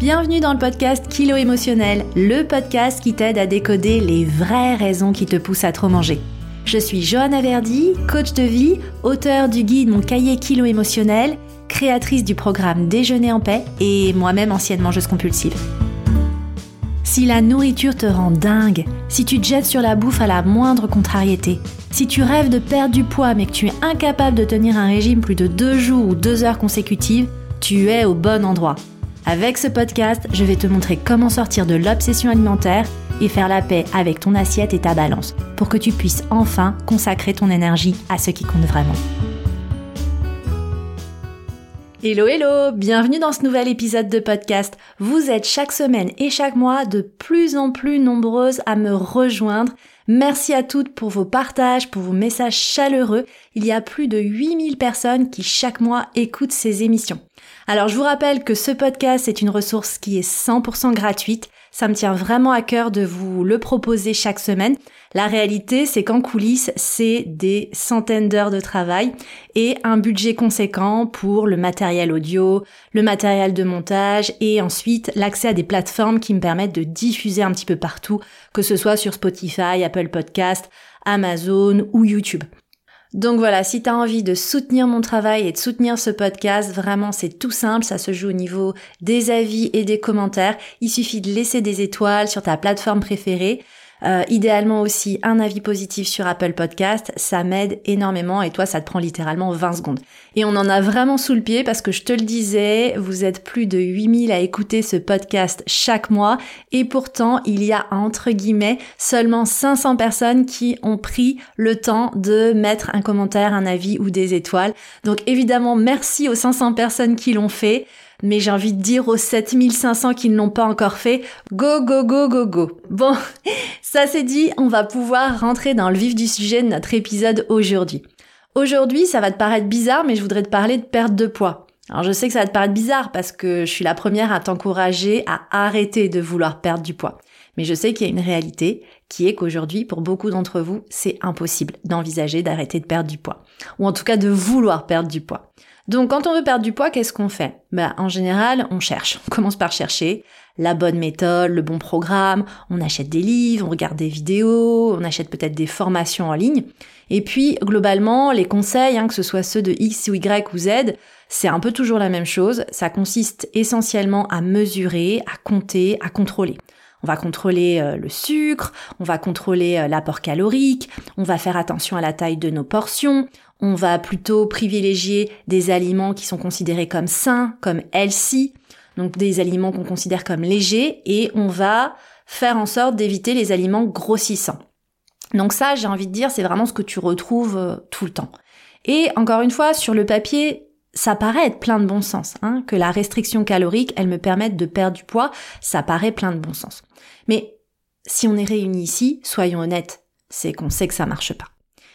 Bienvenue dans le podcast Kilo émotionnel, le podcast qui t'aide à décoder les vraies raisons qui te poussent à trop manger. Je suis Johanna Verdi, coach de vie, auteur du guide Mon cahier Kilo émotionnel, créatrice du programme Déjeuner en paix et moi-même ancienne mangeuse compulsive. Si la nourriture te rend dingue, si tu te jettes sur la bouffe à la moindre contrariété, si tu rêves de perdre du poids mais que tu es incapable de tenir un régime plus de deux jours ou deux heures consécutives, tu es au bon endroit. Avec ce podcast, je vais te montrer comment sortir de l'obsession alimentaire et faire la paix avec ton assiette et ta balance pour que tu puisses enfin consacrer ton énergie à ce qui compte vraiment. Hello hello, bienvenue dans ce nouvel épisode de podcast. Vous êtes chaque semaine et chaque mois de plus en plus nombreuses à me rejoindre. Merci à toutes pour vos partages, pour vos messages chaleureux. Il y a plus de 8000 personnes qui chaque mois écoutent ces émissions. Alors je vous rappelle que ce podcast est une ressource qui est 100% gratuite. Ça me tient vraiment à cœur de vous le proposer chaque semaine. La réalité, c'est qu'en coulisses, c'est des centaines d'heures de travail et un budget conséquent pour le matériel audio, le matériel de montage et ensuite l'accès à des plateformes qui me permettent de diffuser un petit peu partout, que ce soit sur Spotify, Apple Podcast, Amazon ou YouTube. Donc voilà, si tu as envie de soutenir mon travail et de soutenir ce podcast, vraiment c'est tout simple, ça se joue au niveau des avis et des commentaires. Il suffit de laisser des étoiles sur ta plateforme préférée. Euh, idéalement aussi un avis positif sur Apple Podcast, ça m'aide énormément et toi ça te prend littéralement 20 secondes. Et on en a vraiment sous le pied parce que je te le disais, vous êtes plus de 8000 à écouter ce podcast chaque mois et pourtant il y a entre guillemets seulement 500 personnes qui ont pris le temps de mettre un commentaire, un avis ou des étoiles. Donc évidemment merci aux 500 personnes qui l'ont fait mais j'ai envie de dire aux 7500 qui ne l'ont pas encore fait, go, go, go, go, go. Bon, ça c'est dit, on va pouvoir rentrer dans le vif du sujet de notre épisode aujourd'hui. Aujourd'hui, ça va te paraître bizarre, mais je voudrais te parler de perte de poids. Alors je sais que ça va te paraître bizarre parce que je suis la première à t'encourager à arrêter de vouloir perdre du poids. Mais je sais qu'il y a une réalité qui est qu'aujourd'hui, pour beaucoup d'entre vous, c'est impossible d'envisager d'arrêter de perdre du poids. Ou en tout cas de vouloir perdre du poids. Donc quand on veut perdre du poids, qu'est-ce qu'on fait? Bah, En général, on cherche. On commence par chercher la bonne méthode, le bon programme, on achète des livres, on regarde des vidéos, on achète peut-être des formations en ligne. Et puis globalement, les conseils, hein, que ce soit ceux de X ou Y ou Z, c'est un peu toujours la même chose. Ça consiste essentiellement à mesurer, à compter, à contrôler. On va contrôler euh, le sucre, on va contrôler euh, l'apport calorique, on va faire attention à la taille de nos portions, on va plutôt privilégier des aliments qui sont considérés comme sains, comme healthy, donc des aliments qu'on considère comme légers, et on va faire en sorte d'éviter les aliments grossissants. Donc ça, j'ai envie de dire, c'est vraiment ce que tu retrouves euh, tout le temps. Et encore une fois, sur le papier, ça paraît être plein de bon sens, hein, que la restriction calorique, elle me permette de perdre du poids, ça paraît plein de bon sens. Mais si on est réunis ici, soyons honnêtes, c'est qu'on sait que ça marche pas.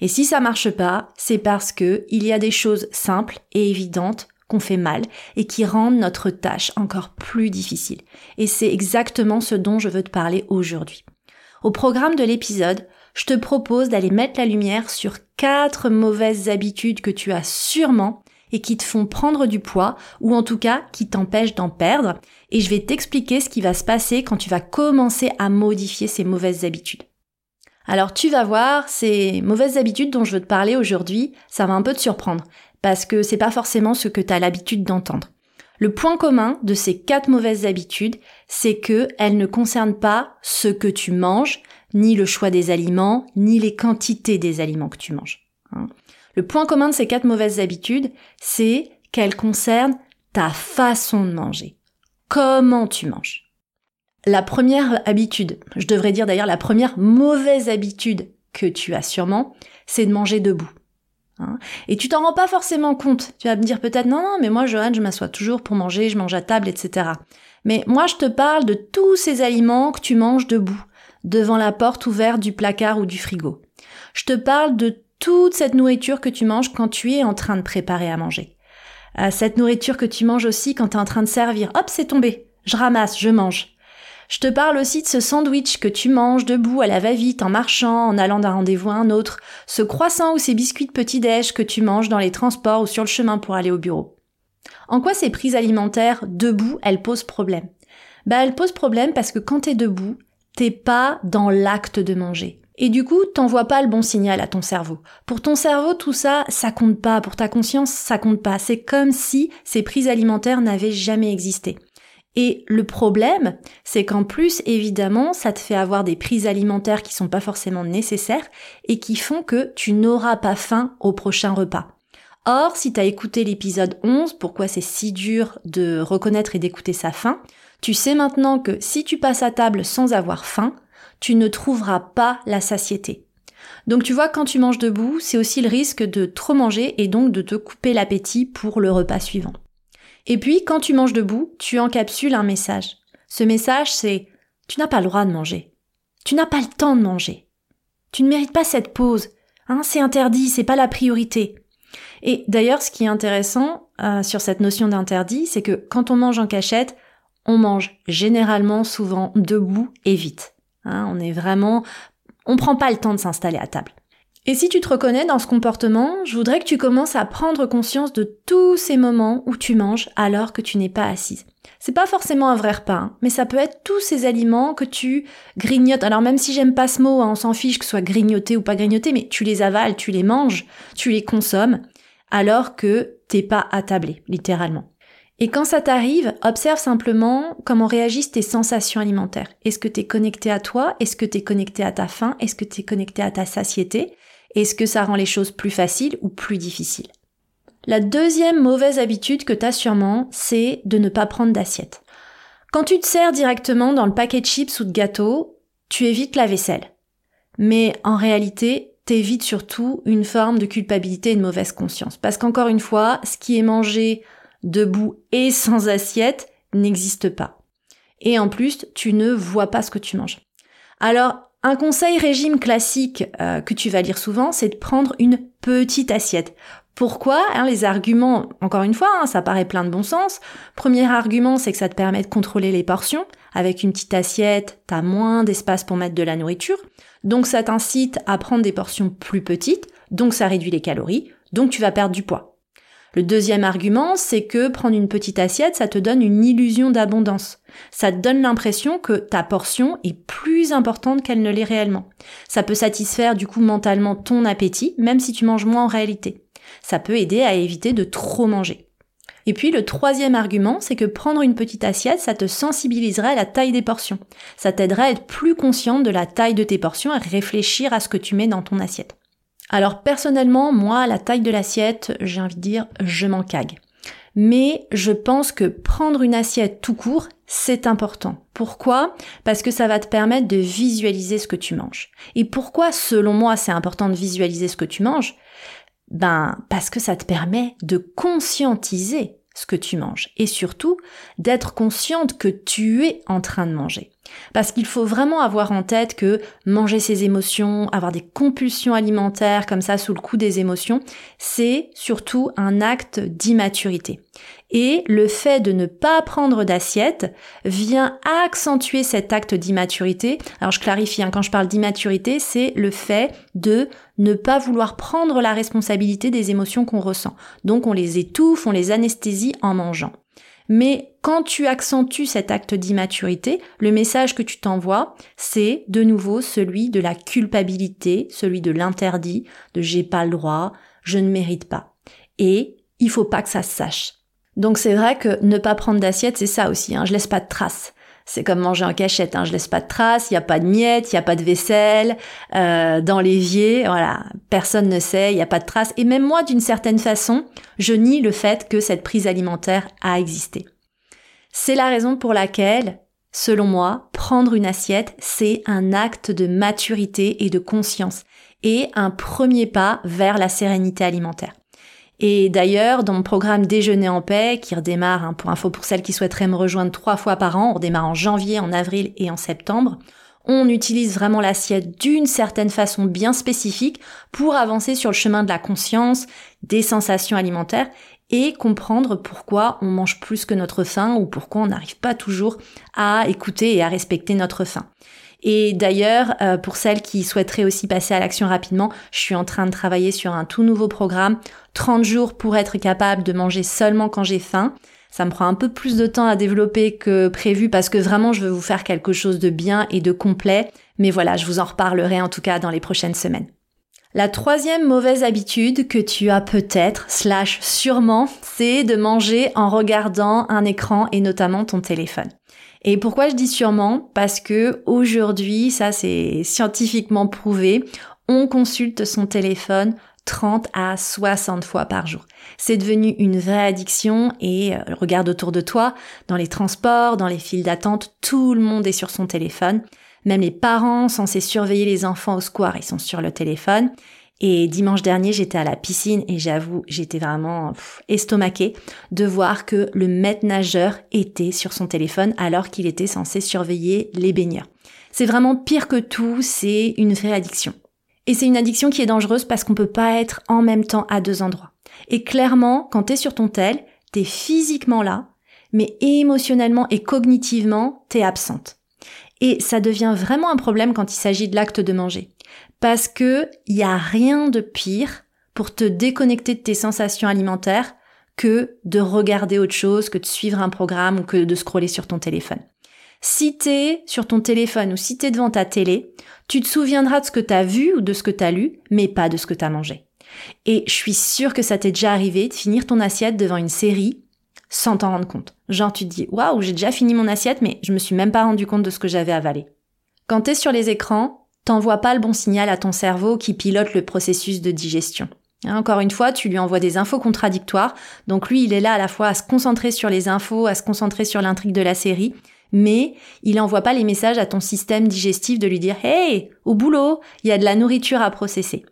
Et si ça marche pas, c'est parce que il y a des choses simples et évidentes qu'on fait mal et qui rendent notre tâche encore plus difficile. Et c'est exactement ce dont je veux te parler aujourd'hui. Au programme de l'épisode, je te propose d'aller mettre la lumière sur quatre mauvaises habitudes que tu as sûrement et qui te font prendre du poids ou en tout cas qui t'empêchent d'en perdre et je vais t'expliquer ce qui va se passer quand tu vas commencer à modifier ces mauvaises habitudes. Alors tu vas voir, ces mauvaises habitudes dont je veux te parler aujourd'hui, ça va un peu te surprendre, parce que c'est pas forcément ce que tu as l'habitude d'entendre. Le point commun de ces quatre mauvaises habitudes, c'est que elles ne concernent pas ce que tu manges, ni le choix des aliments, ni les quantités des aliments que tu manges. Hein. Le point commun de ces quatre mauvaises habitudes, c'est qu'elles concernent ta façon de manger. Comment tu manges. La première habitude, je devrais dire d'ailleurs la première mauvaise habitude que tu as sûrement, c'est de manger debout. Hein. et tu t'en rends pas forcément compte. Tu vas me dire peut-être non, non, mais moi, Johan, je m'assois toujours pour manger, je mange à table, etc. Mais moi, je te parle de tous ces aliments que tu manges debout, devant la porte ouverte du placard ou du frigo. Je te parle de toute cette nourriture que tu manges quand tu es en train de préparer à manger. Euh, cette nourriture que tu manges aussi quand tu es en train de servir. Hop, c'est tombé. Je ramasse, je mange. Je te parle aussi de ce sandwich que tu manges debout à la va-vite en marchant, en allant d'un rendez-vous à un autre, ce croissant ou ces biscuits de petit-déj que tu manges dans les transports ou sur le chemin pour aller au bureau. En quoi ces prises alimentaires debout, elles posent problème? Bah elle pose problème parce que quand t'es debout, t'es pas dans l'acte de manger. Et du coup, t'envoies pas le bon signal à ton cerveau. Pour ton cerveau, tout ça, ça compte pas. Pour ta conscience, ça compte pas. C'est comme si ces prises alimentaires n'avaient jamais existé. Et le problème, c'est qu'en plus, évidemment, ça te fait avoir des prises alimentaires qui sont pas forcément nécessaires et qui font que tu n'auras pas faim au prochain repas. Or, si t'as écouté l'épisode 11, pourquoi c'est si dur de reconnaître et d'écouter sa faim, tu sais maintenant que si tu passes à table sans avoir faim, tu ne trouveras pas la satiété. Donc tu vois, quand tu manges debout, c'est aussi le risque de trop manger et donc de te couper l'appétit pour le repas suivant. Et puis, quand tu manges debout, tu encapsules un message. Ce message, c'est tu n'as pas le droit de manger. Tu n'as pas le temps de manger. Tu ne mérites pas cette pause. Hein, c'est interdit, c'est pas la priorité. Et d'ailleurs, ce qui est intéressant euh, sur cette notion d'interdit, c'est que quand on mange en cachette, on mange généralement souvent debout et vite. Hein, on est vraiment, on prend pas le temps de s'installer à table. Et si tu te reconnais dans ce comportement, je voudrais que tu commences à prendre conscience de tous ces moments où tu manges alors que tu n'es pas assise. C'est pas forcément un vrai repas, hein, mais ça peut être tous ces aliments que tu grignotes. Alors même si j'aime pas ce mot, hein, on s'en fiche que ce soit grignoté ou pas grignoté, mais tu les avales, tu les manges, tu les consommes, alors que t'es pas attablé, littéralement. Et quand ça t'arrive, observe simplement comment réagissent tes sensations alimentaires. Est-ce que tu es connecté à toi? Est-ce que tu es connecté à ta faim? Est-ce que tu es connecté à ta satiété? Est-ce que ça rend les choses plus faciles ou plus difficiles? La deuxième mauvaise habitude que tu as sûrement, c'est de ne pas prendre d'assiette. Quand tu te sers directement dans le paquet de chips ou de gâteaux, tu évites la vaisselle. Mais en réalité, t'évites surtout une forme de culpabilité et de mauvaise conscience. Parce qu'encore une fois, ce qui est mangé debout et sans assiette n'existe pas. Et en plus, tu ne vois pas ce que tu manges. Alors, un conseil régime classique euh, que tu vas lire souvent, c'est de prendre une petite assiette. Pourquoi? Hein, Les arguments, encore une fois, hein, ça paraît plein de bon sens. Premier argument, c'est que ça te permet de contrôler les portions. Avec une petite assiette, t'as moins d'espace pour mettre de la nourriture. Donc ça t'incite à prendre des portions plus petites, donc ça réduit les calories, donc tu vas perdre du poids. Le deuxième argument, c'est que prendre une petite assiette, ça te donne une illusion d'abondance. Ça te donne l'impression que ta portion est plus importante qu'elle ne l'est réellement. Ça peut satisfaire du coup mentalement ton appétit, même si tu manges moins en réalité. Ça peut aider à éviter de trop manger. Et puis le troisième argument, c'est que prendre une petite assiette, ça te sensibiliserait à la taille des portions. Ça t'aiderait à être plus consciente de la taille de tes portions et réfléchir à ce que tu mets dans ton assiette. Alors personnellement, moi, la taille de l'assiette, j'ai envie de dire, je m'en cague. Mais je pense que prendre une assiette tout court, c'est important. Pourquoi? Parce que ça va te permettre de visualiser ce que tu manges. Et pourquoi, selon moi, c'est important de visualiser ce que tu manges? Ben, parce que ça te permet de conscientiser ce que tu manges et surtout d'être consciente que tu es en train de manger. Parce qu'il faut vraiment avoir en tête que manger ses émotions, avoir des compulsions alimentaires comme ça sous le coup des émotions, c'est surtout un acte d'immaturité. Et le fait de ne pas prendre d'assiette vient accentuer cet acte d'immaturité. Alors je clarifie, hein, quand je parle d'immaturité, c'est le fait de ne pas vouloir prendre la responsabilité des émotions qu'on ressent. Donc on les étouffe, on les anesthésie en mangeant. Mais quand tu accentues cet acte d'immaturité, le message que tu t'envoies, c'est de nouveau celui de la culpabilité, celui de l'interdit, de j'ai pas le droit, je ne mérite pas. Et il faut pas que ça se sache. Donc c'est vrai que ne pas prendre d'assiette, c'est ça aussi, hein, je laisse pas de traces. C'est comme manger en cachette, hein. je laisse pas de traces, il y a pas de miettes, il y a pas de vaisselle, euh, dans l'évier, voilà, personne ne sait, il y a pas de traces. Et même moi, d'une certaine façon, je nie le fait que cette prise alimentaire a existé. C'est la raison pour laquelle, selon moi, prendre une assiette, c'est un acte de maturité et de conscience et un premier pas vers la sérénité alimentaire. Et d'ailleurs, dans mon programme Déjeuner en paix, qui redémarre, hein, pour info pour celles qui souhaiteraient me rejoindre trois fois par an, on redémarre en janvier, en avril et en septembre, on utilise vraiment l'assiette d'une certaine façon bien spécifique pour avancer sur le chemin de la conscience, des sensations alimentaires et comprendre pourquoi on mange plus que notre faim ou pourquoi on n'arrive pas toujours à écouter et à respecter notre faim. Et d'ailleurs, euh, pour celles qui souhaiteraient aussi passer à l'action rapidement, je suis en train de travailler sur un tout nouveau programme, 30 jours pour être capable de manger seulement quand j'ai faim. Ça me prend un peu plus de temps à développer que prévu parce que vraiment je veux vous faire quelque chose de bien et de complet. Mais voilà, je vous en reparlerai en tout cas dans les prochaines semaines. La troisième mauvaise habitude que tu as peut-être, slash sûrement, c'est de manger en regardant un écran et notamment ton téléphone. Et pourquoi je dis sûrement? Parce que aujourd'hui, ça c'est scientifiquement prouvé, on consulte son téléphone 30 à 60 fois par jour. C'est devenu une vraie addiction et euh, regarde autour de toi, dans les transports, dans les files d'attente, tout le monde est sur son téléphone. Même les parents censés surveiller les enfants au square, ils sont sur le téléphone. Et dimanche dernier, j'étais à la piscine et j'avoue, j'étais vraiment estomaquée de voir que le maître nageur était sur son téléphone alors qu'il était censé surveiller les baigneurs. C'est vraiment pire que tout, c'est une vraie addiction. Et c'est une addiction qui est dangereuse parce qu'on peut pas être en même temps à deux endroits. Et clairement, quand t'es sur ton tel, t'es physiquement là, mais émotionnellement et cognitivement, t'es absente. Et ça devient vraiment un problème quand il s'agit de l'acte de manger. Parce que il y a rien de pire pour te déconnecter de tes sensations alimentaires que de regarder autre chose, que de suivre un programme ou que de scroller sur ton téléphone. Si t'es sur ton téléphone ou si t'es devant ta télé, tu te souviendras de ce que t'as vu ou de ce que t'as lu, mais pas de ce que t'as mangé. Et je suis sûre que ça t'est déjà arrivé de finir ton assiette devant une série sans t'en rendre compte. Genre tu te dis waouh, j'ai déjà fini mon assiette mais je me suis même pas rendu compte de ce que j'avais avalé. Quand t'es sur les écrans, t'envoies pas le bon signal à ton cerveau qui pilote le processus de digestion. Hein, encore une fois, tu lui envoies des infos contradictoires, donc lui il est là à la fois à se concentrer sur les infos, à se concentrer sur l'intrigue de la série, mais il n'envoie pas les messages à ton système digestif de lui dire Hey, au boulot, il y a de la nourriture à processer.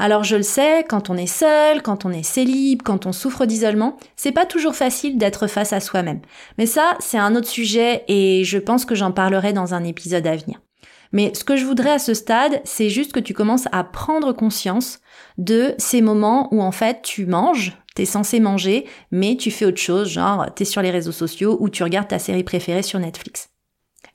Alors je le sais, quand on est seul, quand on est célib, quand on souffre d'isolement, c'est pas toujours facile d'être face à soi-même. Mais ça, c'est un autre sujet et je pense que j'en parlerai dans un épisode à venir. Mais ce que je voudrais à ce stade, c'est juste que tu commences à prendre conscience de ces moments où en fait tu manges, t'es censé manger, mais tu fais autre chose, genre t'es sur les réseaux sociaux ou tu regardes ta série préférée sur Netflix.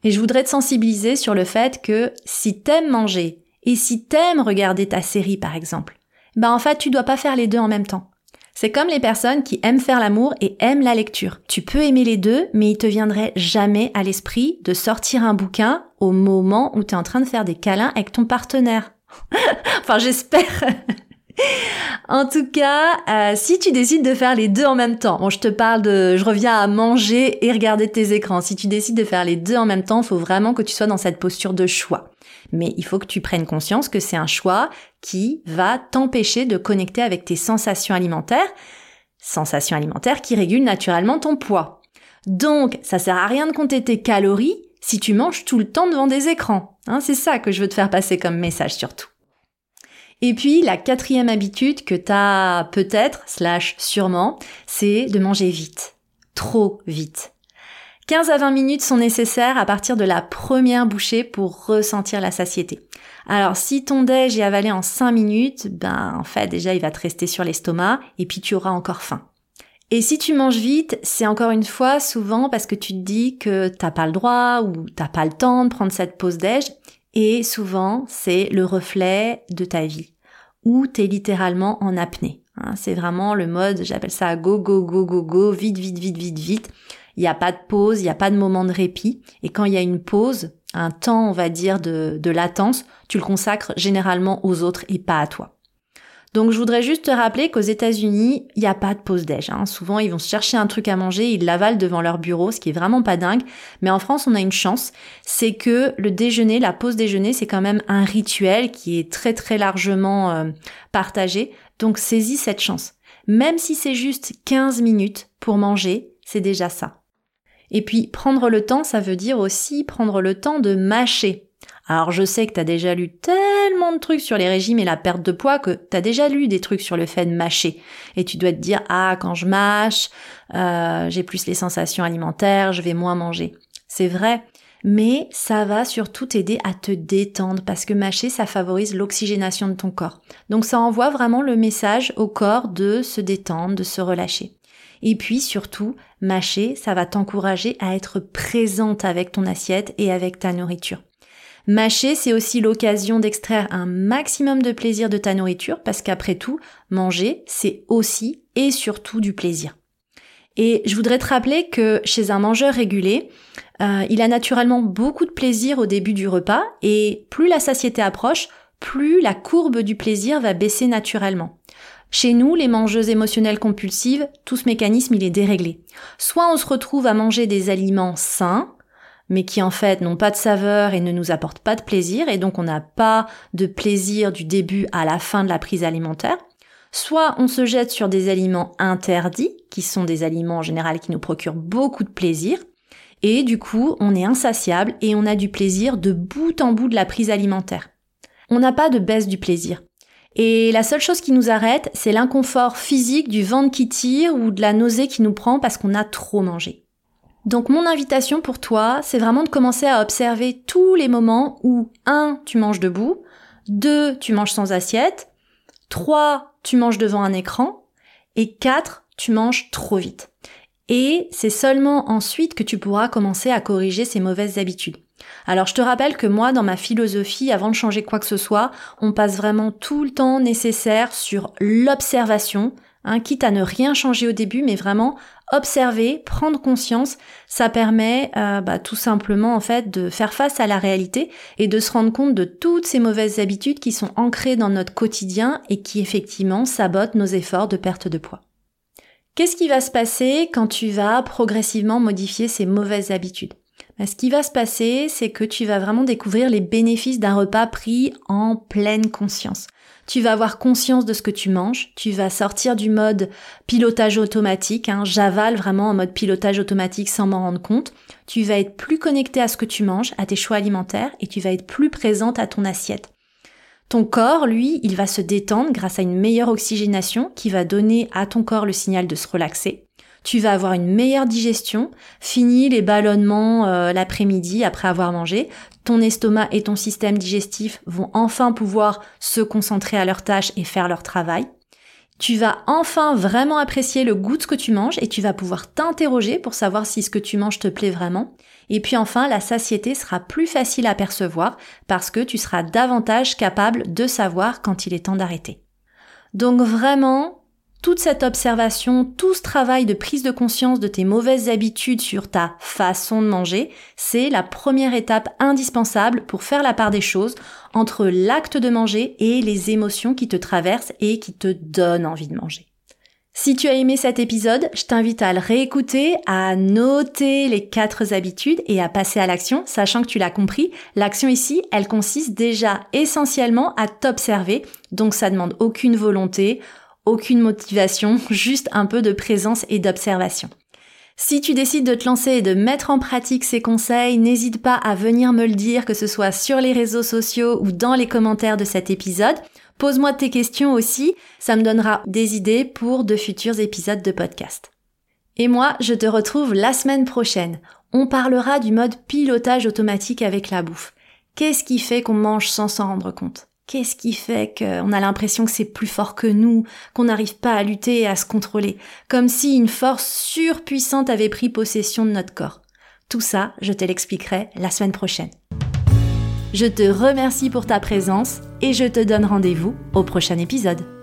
Et je voudrais te sensibiliser sur le fait que si t'aimes manger et si t'aimes regarder ta série, par exemple, ben en fait, tu dois pas faire les deux en même temps. C'est comme les personnes qui aiment faire l'amour et aiment la lecture. Tu peux aimer les deux, mais il te viendrait jamais à l'esprit de sortir un bouquin au moment où tu es en train de faire des câlins avec ton partenaire. enfin, j'espère. en tout cas, euh, si tu décides de faire les deux en même temps, je te parle de, je reviens à manger et regarder tes écrans. Si tu décides de faire les deux en même temps, il faut vraiment que tu sois dans cette posture de choix. Mais il faut que tu prennes conscience que c'est un choix qui va t'empêcher de connecter avec tes sensations alimentaires, sensations alimentaires qui régulent naturellement ton poids. Donc, ça sert à rien de compter tes calories si tu manges tout le temps devant des écrans. Hein, c'est ça que je veux te faire passer comme message surtout. Et puis, la quatrième habitude que t'as peut-être, slash sûrement, c'est de manger vite. Trop vite. 15 à 20 minutes sont nécessaires à partir de la première bouchée pour ressentir la satiété. Alors si ton déj est avalé en 5 minutes, ben en fait déjà il va te rester sur l'estomac et puis tu auras encore faim. Et si tu manges vite, c'est encore une fois souvent parce que tu te dis que t'as pas le droit ou t'as pas le temps de prendre cette pause déj et souvent c'est le reflet de ta vie où t'es littéralement en apnée. Hein. c'est vraiment le mode, j'appelle ça go go go go go, vite vite vite vite vite. Il n'y a pas de pause, il n'y a pas de moment de répit. Et quand il y a une pause, un temps, on va dire, de latence, tu le consacres généralement aux autres et pas à toi. Donc je voudrais juste te rappeler qu'aux États-Unis, il n'y a pas de pause déj. Hein. Souvent, ils vont chercher un truc à manger, ils l'avalent devant leur bureau, ce qui est vraiment pas dingue. Mais en France, on a une chance, c'est que le déjeuner, la pause déjeuner, c'est quand même un rituel qui est très très largement euh, partagé. Donc saisis cette chance. Même si c'est juste 15 minutes pour manger, c'est déjà ça. Et puis prendre le temps, ça veut dire aussi prendre le temps de mâcher. Alors je sais que t'as déjà lu tellement de trucs sur les régimes et la perte de poids que t'as déjà lu des trucs sur le fait de mâcher. Et tu dois te dire ah quand je mâche, euh, j'ai plus les sensations alimentaires, je vais moins manger. C'est vrai, mais ça va surtout t'aider à te détendre parce que mâcher ça favorise l'oxygénation de ton corps. Donc ça envoie vraiment le message au corps de se détendre, de se relâcher. Et puis surtout, mâcher, ça va t'encourager à être présente avec ton assiette et avec ta nourriture. Mâcher, c'est aussi l'occasion d'extraire un maximum de plaisir de ta nourriture parce qu'après tout, manger, c'est aussi et surtout du plaisir. Et je voudrais te rappeler que chez un mangeur régulé, euh, il a naturellement beaucoup de plaisir au début du repas et plus la satiété approche, plus la courbe du plaisir va baisser naturellement. Chez nous, les mangeuses émotionnelles compulsives, tout ce mécanisme il est déréglé. Soit on se retrouve à manger des aliments sains, mais qui en fait n'ont pas de saveur et ne nous apportent pas de plaisir, et donc on n'a pas de plaisir du début à la fin de la prise alimentaire. Soit on se jette sur des aliments interdits, qui sont des aliments en général qui nous procurent beaucoup de plaisir, et du coup on est insatiable et on a du plaisir de bout en bout de la prise alimentaire. On n'a pas de baisse du plaisir. Et la seule chose qui nous arrête, c'est l'inconfort physique du ventre qui tire ou de la nausée qui nous prend parce qu'on a trop mangé. Donc mon invitation pour toi, c'est vraiment de commencer à observer tous les moments où 1. tu manges debout, 2. tu manges sans assiette, 3. tu manges devant un écran, et 4. tu manges trop vite. Et c'est seulement ensuite que tu pourras commencer à corriger ces mauvaises habitudes. Alors je te rappelle que moi, dans ma philosophie, avant de changer quoi que ce soit, on passe vraiment tout le temps nécessaire sur l'observation, hein, quitte à ne rien changer au début, mais vraiment observer, prendre conscience, ça permet euh, bah, tout simplement en fait de faire face à la réalité et de se rendre compte de toutes ces mauvaises habitudes qui sont ancrées dans notre quotidien et qui effectivement sabotent nos efforts de perte de poids. Qu'est-ce qui va se passer quand tu vas progressivement modifier ces mauvaises habitudes? Bah, ce qui va se passer, c'est que tu vas vraiment découvrir les bénéfices d'un repas pris en pleine conscience. Tu vas avoir conscience de ce que tu manges, tu vas sortir du mode pilotage automatique, hein, j'avale vraiment en mode pilotage automatique sans m'en rendre compte. Tu vas être plus connecté à ce que tu manges, à tes choix alimentaires, et tu vas être plus présente à ton assiette. Ton corps, lui, il va se détendre grâce à une meilleure oxygénation qui va donner à ton corps le signal de se relaxer tu vas avoir une meilleure digestion, fini les ballonnements euh, l'après-midi après avoir mangé, ton estomac et ton système digestif vont enfin pouvoir se concentrer à leur tâche et faire leur travail. Tu vas enfin vraiment apprécier le goût de ce que tu manges et tu vas pouvoir t'interroger pour savoir si ce que tu manges te plaît vraiment. Et puis enfin, la satiété sera plus facile à percevoir parce que tu seras davantage capable de savoir quand il est temps d'arrêter. Donc vraiment, toute cette observation, tout ce travail de prise de conscience de tes mauvaises habitudes sur ta façon de manger, c'est la première étape indispensable pour faire la part des choses entre l'acte de manger et les émotions qui te traversent et qui te donnent envie de manger. Si tu as aimé cet épisode, je t'invite à le réécouter, à noter les quatre habitudes et à passer à l'action, sachant que tu l'as compris, l'action ici, elle consiste déjà essentiellement à t'observer, donc ça demande aucune volonté, aucune motivation, juste un peu de présence et d'observation. Si tu décides de te lancer et de mettre en pratique ces conseils, n'hésite pas à venir me le dire, que ce soit sur les réseaux sociaux ou dans les commentaires de cet épisode. Pose-moi tes questions aussi, ça me donnera des idées pour de futurs épisodes de podcast. Et moi, je te retrouve la semaine prochaine. On parlera du mode pilotage automatique avec la bouffe. Qu'est-ce qui fait qu'on mange sans s'en rendre compte? Qu'est-ce qui fait qu'on a l'impression que c'est plus fort que nous, qu'on n'arrive pas à lutter et à se contrôler, comme si une force surpuissante avait pris possession de notre corps Tout ça, je te l'expliquerai la semaine prochaine. Je te remercie pour ta présence et je te donne rendez-vous au prochain épisode.